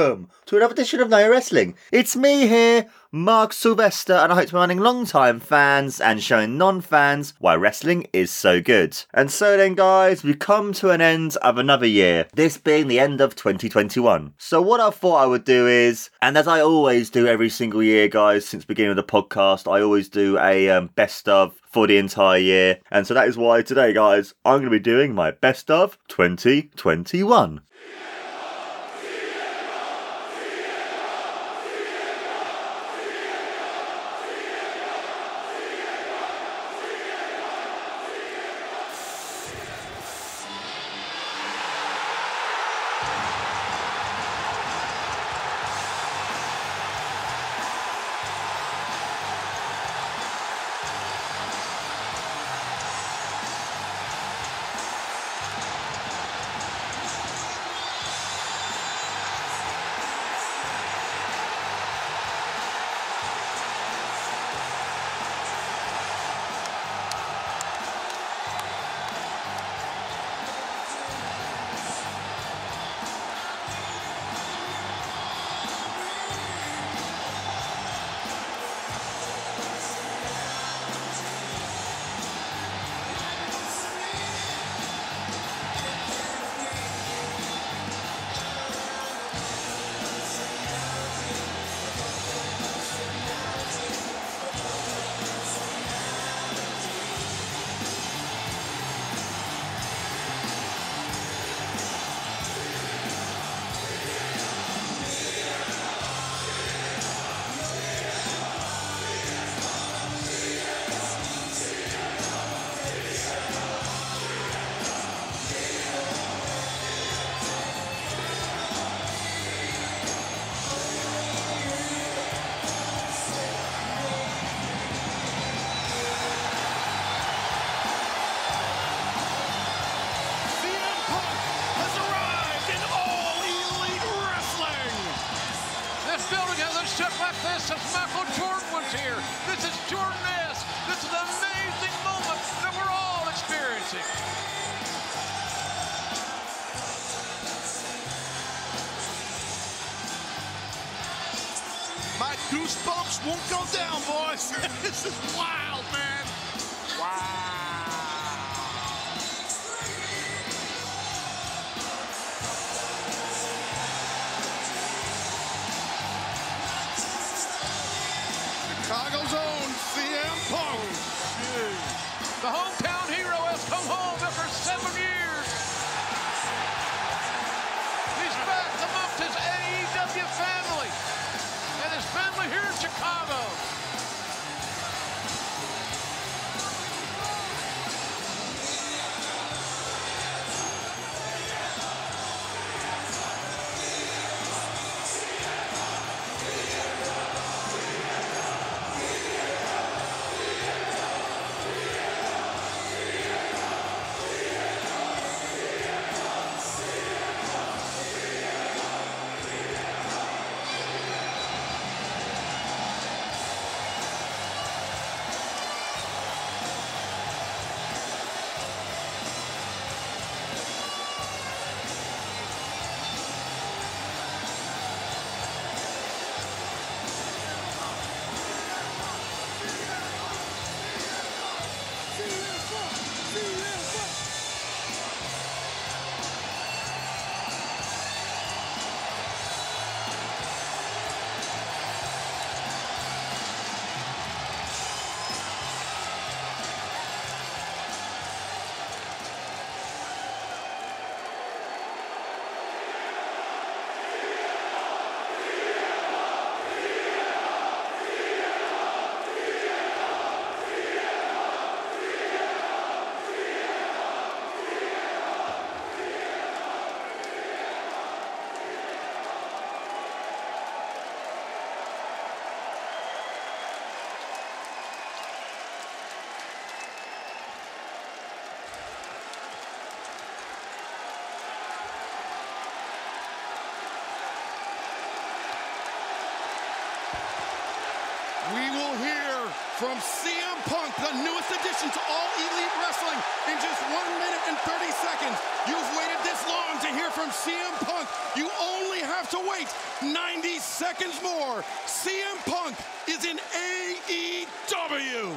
Welcome to another edition of No Wrestling. It's me here, Mark Sylvester, and I hope to be running long-time fans and showing non-fans why wrestling is so good. And so then, guys, we've come to an end of another year. This being the end of 2021. So what I thought I would do is, and as I always do every single year, guys, since the beginning of the podcast, I always do a um, best of for the entire year. And so that is why today, guys, I'm going to be doing my best of 2021. Building like this since Michael Jordan was here. This is Jordan-esque. This is an amazing moment that we're all experiencing. My goosebumps won't go down, boys. this is wild, is in AEW.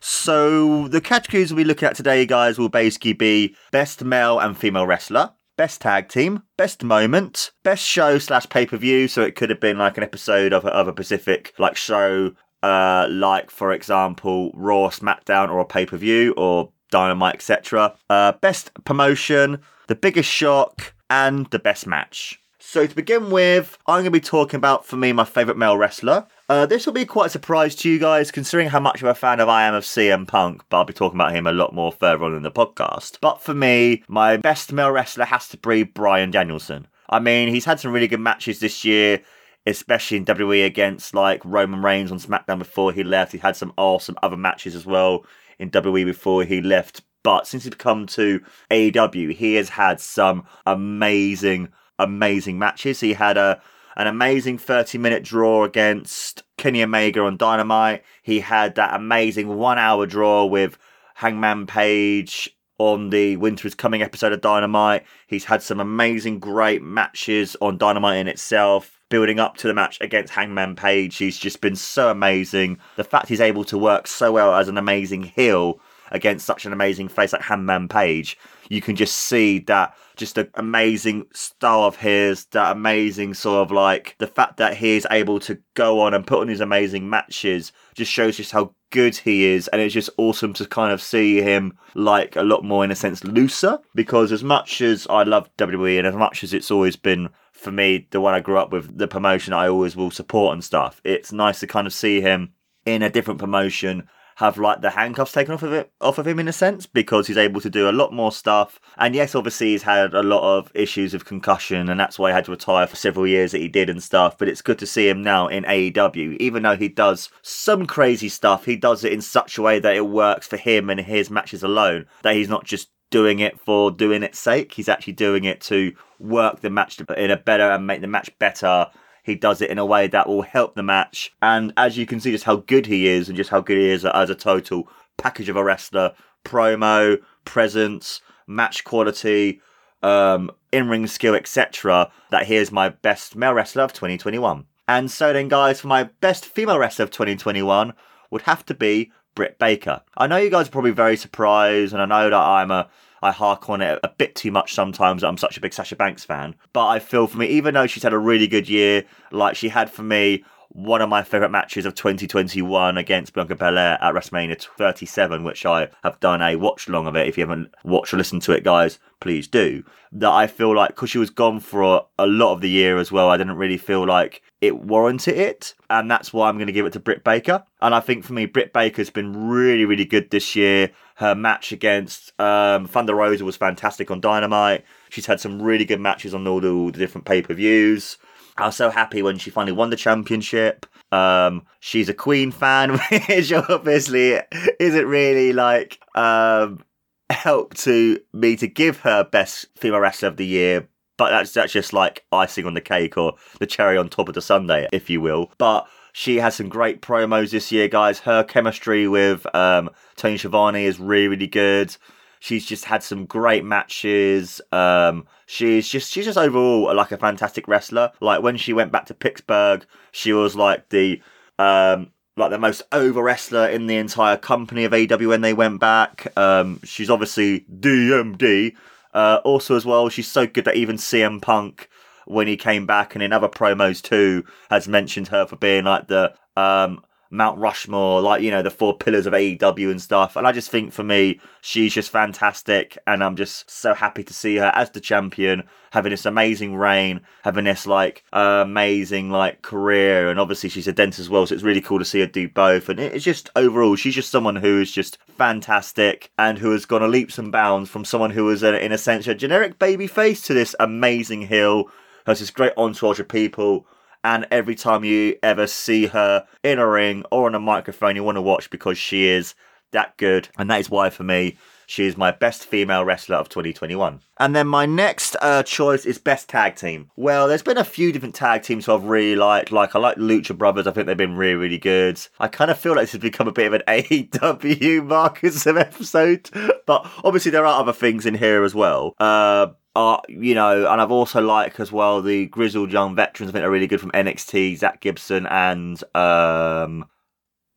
So the categories we look at today, guys, will basically be best male and female wrestler, best tag team, best moment, best show slash pay per view. So it could have been like an episode of a, of a Pacific like show, uh, like for example Raw, SmackDown, or a pay per view, or Dynamite, etc. Uh, best promotion, the biggest shock, and the best match. So to begin with, I'm going to be talking about for me my favourite male wrestler. Uh, this will be quite a surprise to you guys, considering how much of a fan of I am of CM Punk, but I'll be talking about him a lot more further on in the podcast. But for me, my best male wrestler has to be Bryan Danielson. I mean, he's had some really good matches this year, especially in WWE against like Roman Reigns on SmackDown before he left. He had some awesome other matches as well in WWE before he left. But since he's come to AEW, he has had some amazing, amazing matches. He had a an amazing 30 minute draw against Kenny Omega on Dynamite. He had that amazing one hour draw with Hangman Page on the Winter is Coming episode of Dynamite. He's had some amazing, great matches on Dynamite in itself. Building up to the match against Hangman Page, he's just been so amazing. The fact he's able to work so well as an amazing heel against such an amazing face like Hangman Page, you can just see that just an amazing style of his, that amazing sort of like the fact that he is able to go on and put on these amazing matches just shows just how good he is. And it's just awesome to kind of see him like a lot more in a sense looser. Because as much as I love WWE and as much as it's always been for me the one I grew up with the promotion I always will support and stuff it's nice to kind of see him in a different promotion have like the handcuffs taken off of it off of him in a sense because he's able to do a lot more stuff. And yes, obviously he's had a lot of issues of concussion, and that's why he had to retire for several years that he did and stuff. But it's good to see him now in AEW, even though he does some crazy stuff. He does it in such a way that it works for him and his matches alone. That he's not just doing it for doing its sake. He's actually doing it to work the match in a better and make the match better he does it in a way that will help the match. And as you can see, just how good he is and just how good he is as a total package of a wrestler promo, presence, match quality, um, in ring skill, etc. That he is my best male wrestler of 2021. And so then, guys, for my best female wrestler of 2021 would have to be Britt Baker. I know you guys are probably very surprised, and I know that I'm a I hark on it a bit too much sometimes. I'm such a big Sasha Banks fan. But I feel for me, even though she's had a really good year, like she had for me one of my favourite matches of 2021 against Bianca Belair at WrestleMania 37, which I have done a watch along of it. If you haven't watched or listened to it, guys, please do. That I feel like because she was gone for a, a, lot of the year as well, I didn't really feel like it warranted it. And that's why I'm going to give it to Britt Baker. And I think for me, Britt Baker's been really, really good this year. Her match against um, Thunder Rosa was fantastic on Dynamite. She's had some really good matches on all the, all the different pay per views. I was so happy when she finally won the championship. Um, she's a Queen fan, which obviously isn't really like um, help to me to give her best female wrestler of the year. But that's that's just like icing on the cake or the cherry on top of the sundae, if you will. But she has some great promos this year, guys. Her chemistry with um, Tony Schiavone is really, really good. She's just had some great matches. Um, she's just she's just overall like a fantastic wrestler. Like when she went back to Pittsburgh, she was like the um, like the most over wrestler in the entire company of AW when they went back. Um, she's obviously DMD. Uh, also, as well, she's so good that even CM Punk, when he came back and in other promos too, has mentioned her for being like the um, Mount Rushmore, like, you know, the four pillars of AEW and stuff. And I just think for me, she's just fantastic. And I'm just so happy to see her as the champion, having this amazing reign, having this, like, uh, amazing, like, career. And obviously, she's a dentist as well. So it's really cool to see her do both. And it's just overall, she's just someone who is just fantastic and who has gone a leaps and bounds from someone who was, a, in a sense, a generic baby face to this amazing heel. Has this great entourage of people and every time you ever see her in a ring or on a microphone, you want to watch because she is that good. And that is why, for me, She is my best female wrestler of 2021. And then my next uh, choice is best tag team. Well, there's been a few different tag teams who I've really liked. Like I like Lucha Brothers. I think they've been really, really good. I kind of feel like this has become a bit of an AEW Marcus episode, but obviously there are other things in here as well. Uh, uh, you know, and I've also liked as well the grizzled young veterans. I think they're really good from NXT. Zack Gibson and um,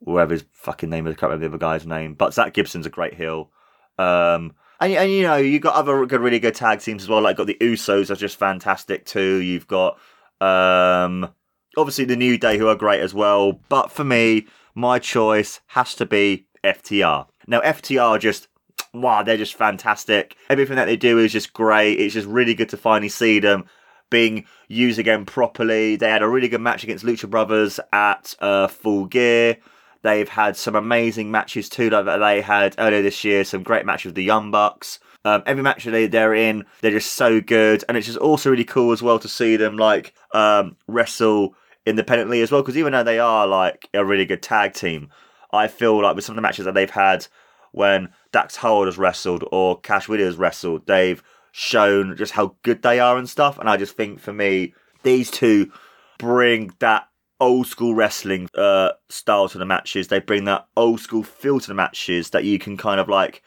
whoever his fucking name is. I can't remember the other guy's name, but Zack Gibson's a great heel. Um, and, and you know, you've got other good, really good tag teams as well. Like, got the Usos are just fantastic too. You've got um, obviously the New Day who are great as well. But for me, my choice has to be FTR. Now, FTR just wow, they're just fantastic. Everything that they do is just great. It's just really good to finally see them being used again properly. They had a really good match against Lucha Brothers at uh, Full Gear. They've had some amazing matches too like that they had earlier this year. Some great matches with the Young Bucks. Um, every match that they're in, they're just so good, and it's just also really cool as well to see them like um, wrestle independently as well. Because even though they are like a really good tag team, I feel like with some of the matches that they've had when Dax Harwood has wrestled or Cash Wheeler has wrestled, they've shown just how good they are and stuff. And I just think for me, these two bring that old school wrestling uh, style to the matches. They bring that old school feel to the matches that you can kind of like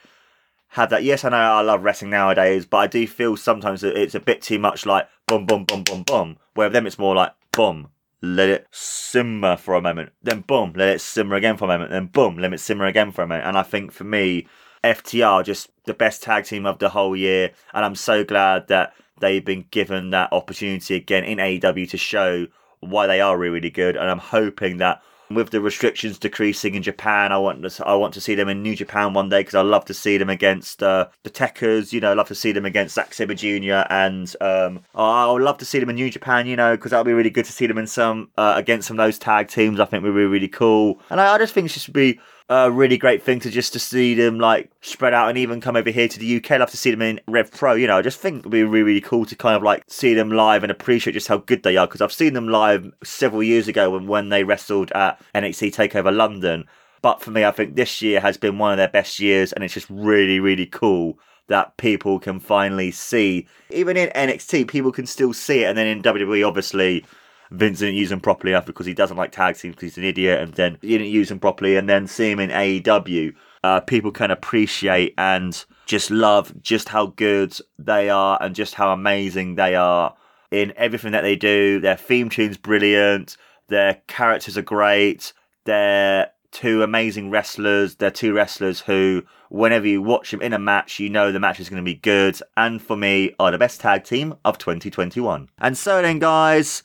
have that. Yes, I know I love wrestling nowadays, but I do feel sometimes that it's a bit too much like boom, boom, boom, boom, boom. Where them it's more like boom, let it simmer for a moment, then boom, let it simmer again for a moment, then boom, let it simmer again for a moment. And I think for me, FTR just the best tag team of the whole year, and I'm so glad that they've been given that opportunity again in AEW to show why they are really, really good. And I'm hoping that with the restrictions decreasing in Japan, I want to I want to see them in New Japan one day because I love to see them against uh, the Tekkers. You know, I love to see them against Zack Sabre Jr. and um, I would love to see them in New Japan. You know, because that would be really good to see them in some uh, against some of those tag teams. I think would be really cool, and I, I just think it's should be a really great thing to just to see them like spread out and even come over here to the UK. I'd love to see them in Rev Pro. You know, I just think it'd be really, really cool to kind of like see them live and appreciate just how good they are because I've seen them live several years ago when, when they wrestled at NXT Takeover London. But for me, I think this year has been one of their best years, and it's just really, really cool that people can finally see. Even in NXT, people can still see it, and then in WWE, obviously, Vince didn't use him properly enough because he doesn't like tag teams because he's an idiot, and then he didn't use him properly, and then see him in AEW. Uh, people can appreciate and just love just how good they are and just how amazing they are in everything that they do. Their theme tune's brilliant. Their characters are great. They're two amazing wrestlers. They're two wrestlers who, whenever you watch them in a match, you know the match is going to be good. And for me, are the best tag team of 2021. And so then, guys,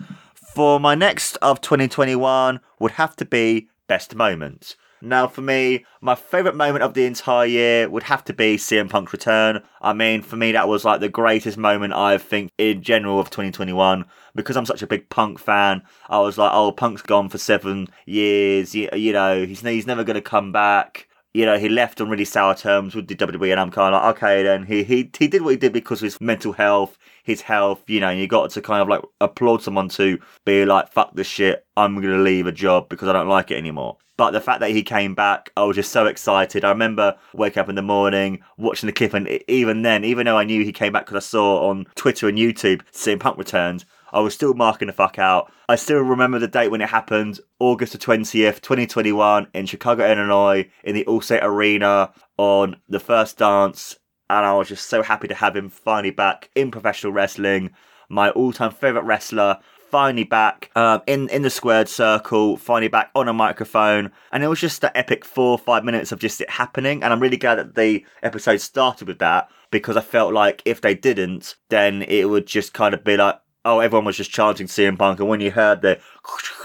for my next of 2021 would have to be best moments. Now, for me, my favourite moment of the entire year would have to be CM Punk's return. I mean, for me, that was like the greatest moment I think in general of 2021 because I'm such a big Punk fan. I was like, oh, Punk's gone for seven years. You, you know, he's he's never going to come back you know, he left on really sour terms with the WWE, and I'm kind of like, okay, then he he he did what he did because of his mental health, his health, you know, and you got to kind of like applaud someone to be like, fuck this shit, I'm gonna leave a job because I don't like it anymore. But the fact that he came back, I was just so excited. I remember waking up in the morning, watching the clip, and even then, even though I knew he came back because I saw on Twitter and YouTube, CM Punk returned, I was still marking the fuck out. I still remember the date when it happened, August the 20th, 2021, in Chicago, Illinois, in the Allstate Arena on the first dance. And I was just so happy to have him finally back in professional wrestling. My all time favourite wrestler, finally back um, in in the squared circle, finally back on a microphone, and it was just that epic four or five minutes of just it happening. And I'm really glad that the episode started with that because I felt like if they didn't, then it would just kind of be like, oh, everyone was just chanting CM Punk, and when you heard the,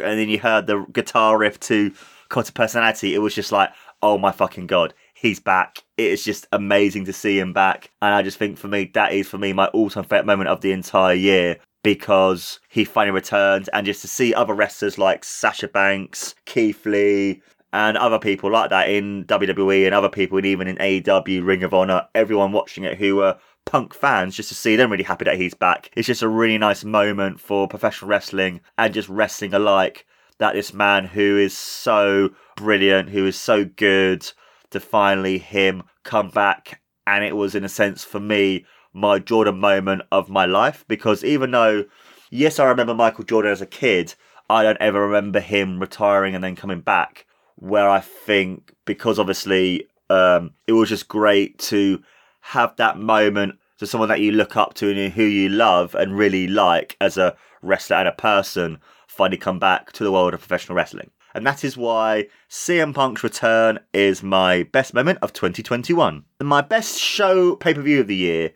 and then you heard the guitar riff to Cult of Personality, it was just like, oh my fucking god, he's back. It is just amazing to see him back, and I just think for me, that is for me my all-time favorite moment of the entire year because he finally returned, and just to see other wrestlers like Sasha Banks, Keith Lee, and other people like that in WWE and other people, and even in AEW, Ring of Honor, everyone watching it who were punk fans just to see them really happy that he's back. It's just a really nice moment for professional wrestling and just wrestling alike that this man who is so brilliant, who is so good, to finally him come back and it was in a sense for me my Jordan moment of my life because even though yes I remember Michael Jordan as a kid, I don't ever remember him retiring and then coming back. Where I think because obviously um, it was just great to have that moment to someone that you look up to and who you love and really like as a wrestler and a person finally come back to the world of professional wrestling. And that is why CM Punk's return is my best moment of 2021. And my best show pay per view of the year.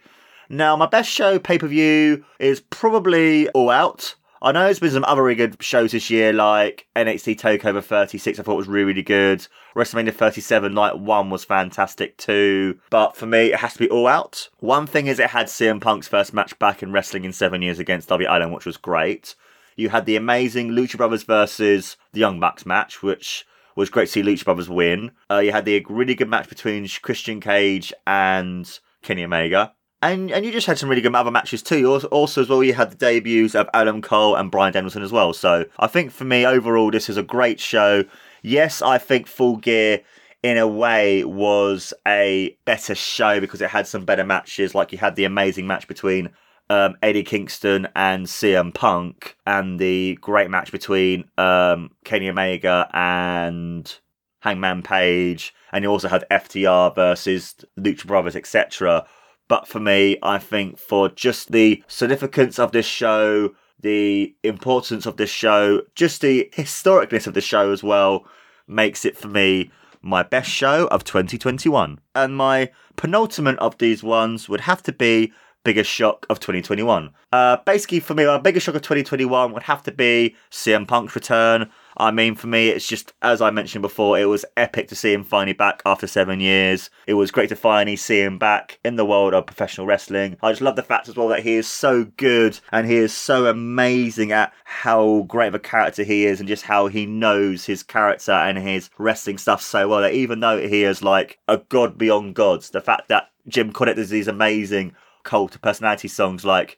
Now, my best show pay per view is probably All Out. I know there's been some other really good shows this year, like NXT TakeOver 36. I thought was really, really good. WrestleMania 37 Night One was fantastic too. But for me, it has to be All Out. One thing is, it had CM Punk's first match back in wrestling in seven years against Darby Allin, which was great. You had the amazing Lucha Brothers versus the Young Bucks match, which was great to see Lucha Brothers win. Uh, you had the really good match between Christian Cage and Kenny Omega. And and you just had some really good other matches too. Also, as well, you had the debuts of Adam Cole and Bryan Danielson as well. So I think for me, overall, this is a great show. Yes, I think Full Gear in a way was a better show because it had some better matches. Like you had the amazing match between um, Eddie Kingston and CM Punk, and the great match between um, Kenny Omega and Hangman Page, and you also had FTR versus Lucha Brothers, etc. But for me, I think for just the significance of this show, the importance of this show, just the historicness of the show as well, makes it for me my best show of 2021. And my penultimate of these ones would have to be biggest shock of 2021. Uh, basically, for me, my biggest shock of 2021 would have to be CM Punk's return. I mean, for me, it's just, as I mentioned before, it was epic to see him finally back after seven years. It was great to finally see him back in the world of professional wrestling. I just love the fact as well that he is so good and he is so amazing at how great of a character he is and just how he knows his character and his wrestling stuff so well that even though he is like a god beyond gods, the fact that Jim Cornette does these amazing cult personality songs like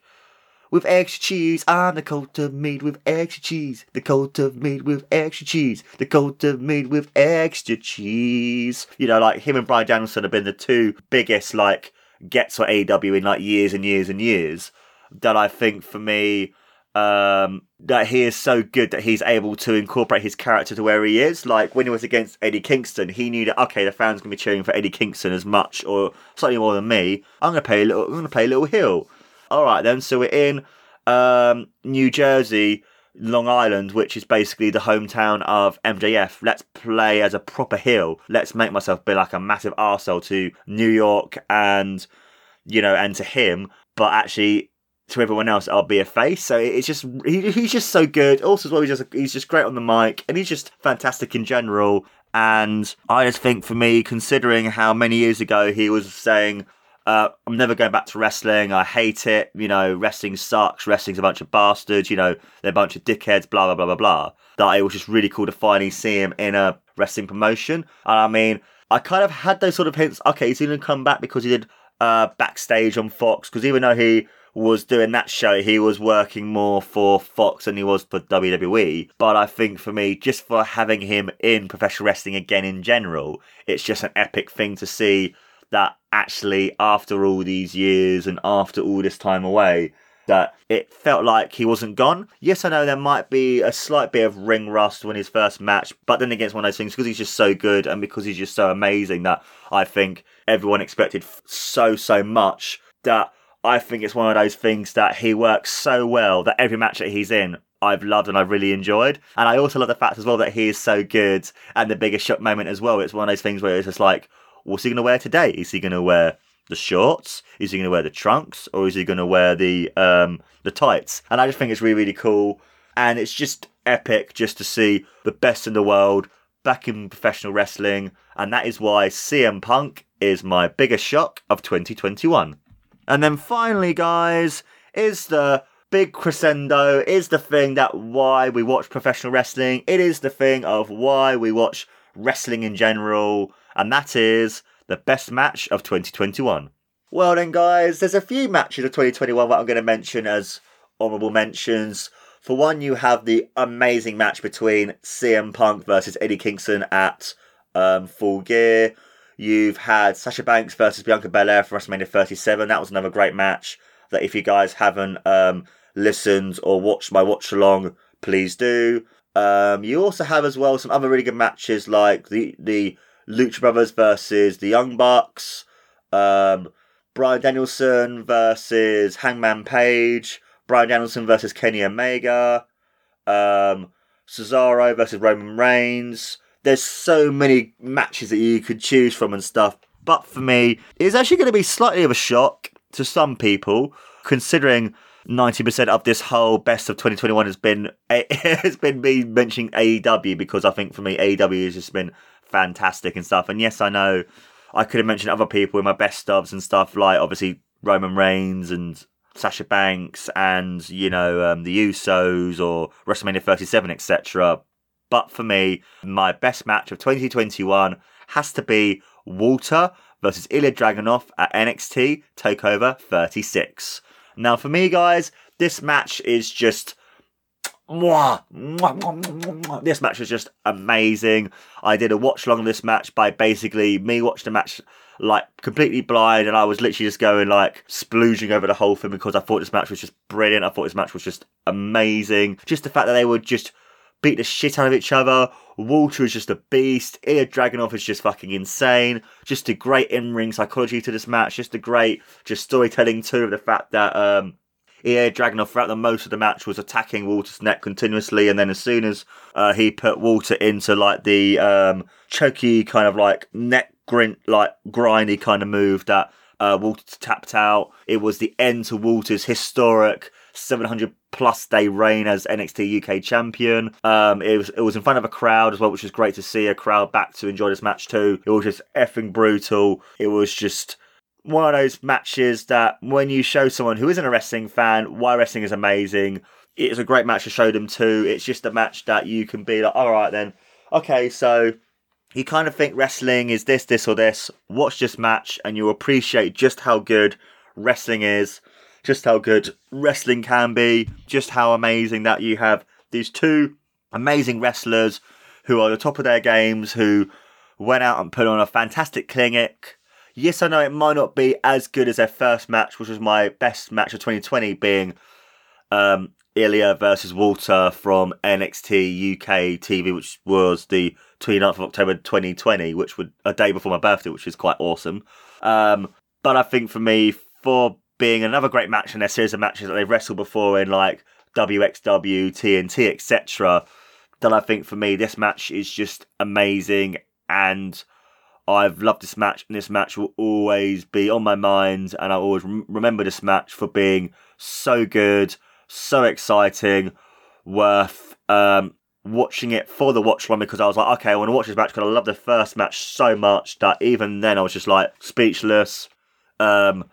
with extra cheese. I'm the cult of meat with extra cheese. The cult of meat with extra cheese. The cult of meat with extra cheese. You know, like him and Bryan Danielson have been the two biggest like gets for AEW in like years and years and years. That I think for me, um, that he is so good that he's able to incorporate his character to where he is. Like when he was against Eddie Kingston, he knew that okay, the fans gonna be cheering for Eddie Kingston as much or slightly more than me. I'm gonna play a little. I'm gonna play a little heel. All right then. So we're in um, New Jersey, Long Island, which is basically the hometown of MJF. Let's play as a proper heel. Let's make myself be like a massive arsehole to New York and you know and to him, but actually to everyone else, I'll be a face. So it's just he, he's just so good. Also, as well, he's just he's just great on the mic, and he's just fantastic in general. And I just think for me, considering how many years ago he was saying, uh, I'm never going back to wrestling. I hate it. You know, wrestling sucks. Wrestling's a bunch of bastards. You know, they're a bunch of dickheads. Blah blah blah blah blah. That it was just really cool to finally see him in a wrestling promotion. And I mean, I kind of had those sort of hints. Okay, he's going to come back because he did uh, backstage on Fox. Because even though he was doing that show, he was working more for Fox than he was for WWE. But I think for me, just for having him in professional wrestling again in general, it's just an epic thing to see that actually after all these years and after all this time away, that it felt like he wasn't gone. Yes, I know there might be a slight bit of ring rust when his first match, but then against one of those things because he's just so good and because he's just so amazing that I think everyone expected so so much that I think it's one of those things that he works so well that every match that he's in, I've loved and I've really enjoyed. And I also love the fact as well that he is so good and the biggest shock moment as well. It's one of those things where it's just like, what's he going to wear today? Is he going to wear the shorts? Is he going to wear the trunks? Or is he going to wear the um, the tights? And I just think it's really, really cool. And it's just epic just to see the best in the world back in professional wrestling. And that is why CM Punk is my biggest shock of 2021. And then finally, guys, is the big crescendo, is the thing that why we watch professional wrestling. It is the thing of why we watch wrestling in general, and that is the best match of 2021. Well, then, guys, there's a few matches of 2021 that I'm going to mention as honourable mentions. For one, you have the amazing match between CM Punk versus Eddie Kingston at um, Full Gear. You've had Sasha Banks versus Bianca Belair for WrestleMania 37. That was another great match. That if you guys haven't um, listened or watched my watch along, please do. Um, you also have as well some other really good matches like the the Lucha Brothers versus the Young Bucks, um, Bryan Danielson versus Hangman Page, Bryan Danielson versus Kenny Omega, um, Cesaro versus Roman Reigns. There's so many matches that you could choose from and stuff. But for me, it's actually going to be slightly of a shock to some people, considering 90% of this whole best of 2021 has been has been me mentioning AEW because I think for me AEW has just been fantastic and stuff. And yes, I know I could have mentioned other people in my best ofs and stuff like obviously Roman Reigns and Sasha Banks and you know um, the Usos or WrestleMania 37 etc. But for me, my best match of 2021 has to be Walter versus Ilya Dragunov at NXT Takeover 36. Now, for me, guys, this match is just. Mwah, mwah, mwah. This match was just amazing. I did a watch along this match by basically me watching the match like completely blind, and I was literally just going like splooging over the whole thing because I thought this match was just brilliant. I thought this match was just amazing. Just the fact that they would just beat the shit out of each other. Walter is just a beast. Ilya Dragunov is just fucking insane. Just a great in-ring psychology to this match. Just a great just storytelling too of the fact that um Ilya Dragunov throughout the most of the match was attacking Walter's neck continuously, and then as soon as uh, he put Walter into like the um choky kind of like neck grint like grindy kind of move that uh, Walter tapped out. It was the end to Walter's historic 700 plus day reign as NXT UK champion. Um, it was it was in front of a crowd as well, which was great to see a crowd back to enjoy this match too. It was just effing brutal. It was just one of those matches that when you show someone who isn't a wrestling fan why wrestling is amazing, it's a great match to show them too. It's just a match that you can be like, all right then, okay, so you kind of think wrestling is this, this, or this. Watch this match, and you'll appreciate just how good wrestling is just how good wrestling can be, just how amazing that you have these two amazing wrestlers who are the top of their games, who went out and put on a fantastic clinic. Yes, I know it might not be as good as their first match, which was my best match of 2020, being um, Ilya versus Walter from NXT UK TV, which was the 29th of October 2020, which was a day before my birthday, which is quite awesome. Um, but I think for me, for being another great match in their series of matches that they've wrestled before in like WXW, TNT, etc. Then I think for me this match is just amazing and I've loved this match and this match will always be on my mind and I always remember this match for being so good, so exciting, worth um, watching it for the watch line because I was like, okay, I want to watch this match because I love the first match so much that even then I was just like speechless. Um,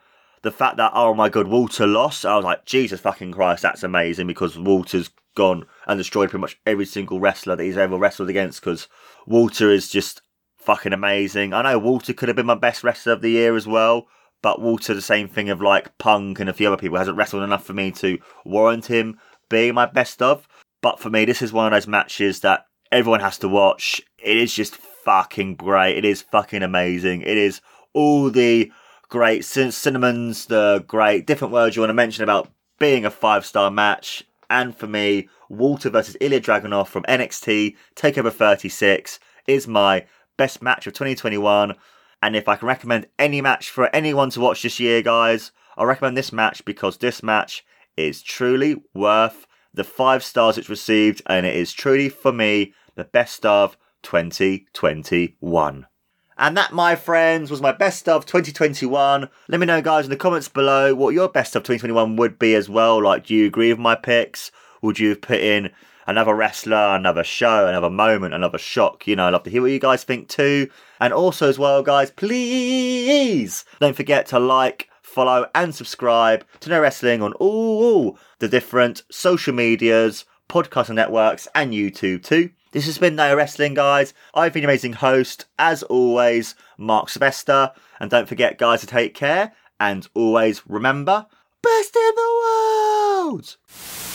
the fact that oh my god Walter lost, I was like Jesus fucking Christ, that's amazing because Walter's gone and destroyed pretty much every single wrestler that he's ever wrestled against because Walter is just fucking amazing. I know Walter could have been my best wrestler of the year as well, but Walter the same thing of like Punk and a few other people hasn't wrestled enough for me to warrant him being my best of. But for me, this is one of those matches that everyone has to watch. It is just fucking great. It is fucking amazing. It is all the great. Cinnamon's the great. Different words you want to mention about being a five star match. And for me, Walter versus Ilya Dragunov from NXT Takeover 36 is my best match of 2021. And if I can recommend any match for anyone to watch this year, guys, I recommend this match because this match is truly worth the five stars it's received, and it is truly for me the best of 2021. And that, my friends, was my best of 2021. Let me know, guys, in the comments below what your best of 2021 would be as well. Like, do you agree with my picks? Would you have put in another wrestler, another show, another moment, another shock? You know, I'd love to hear what you guys think too. And also, as well, guys, please don't forget to like, follow, and subscribe to No Wrestling on all the different social medias, podcast networks, and YouTube too. This has been No Wrestling, guys. I've been your amazing host, as always, Mark Sylvester. And don't forget, guys, to take care and always remember best in the world!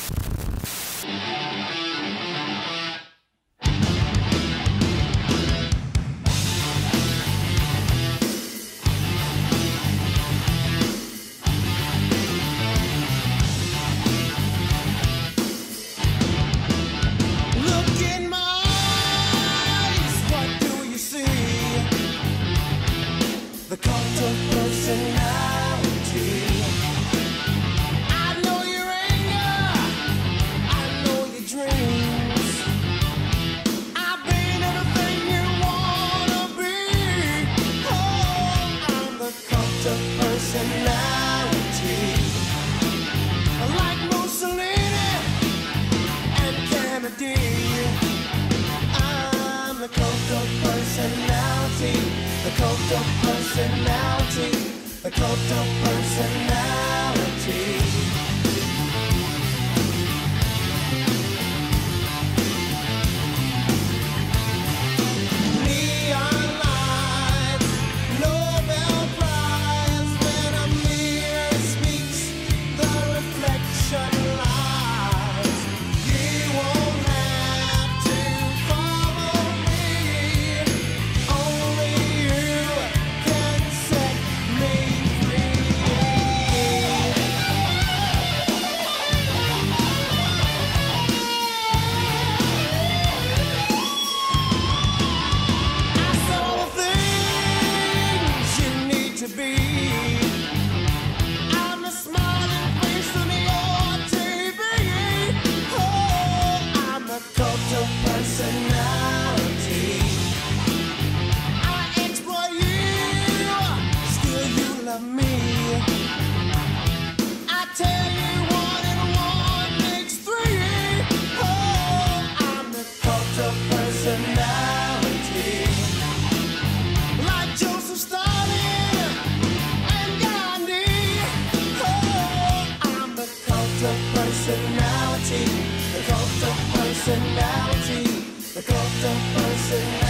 The cult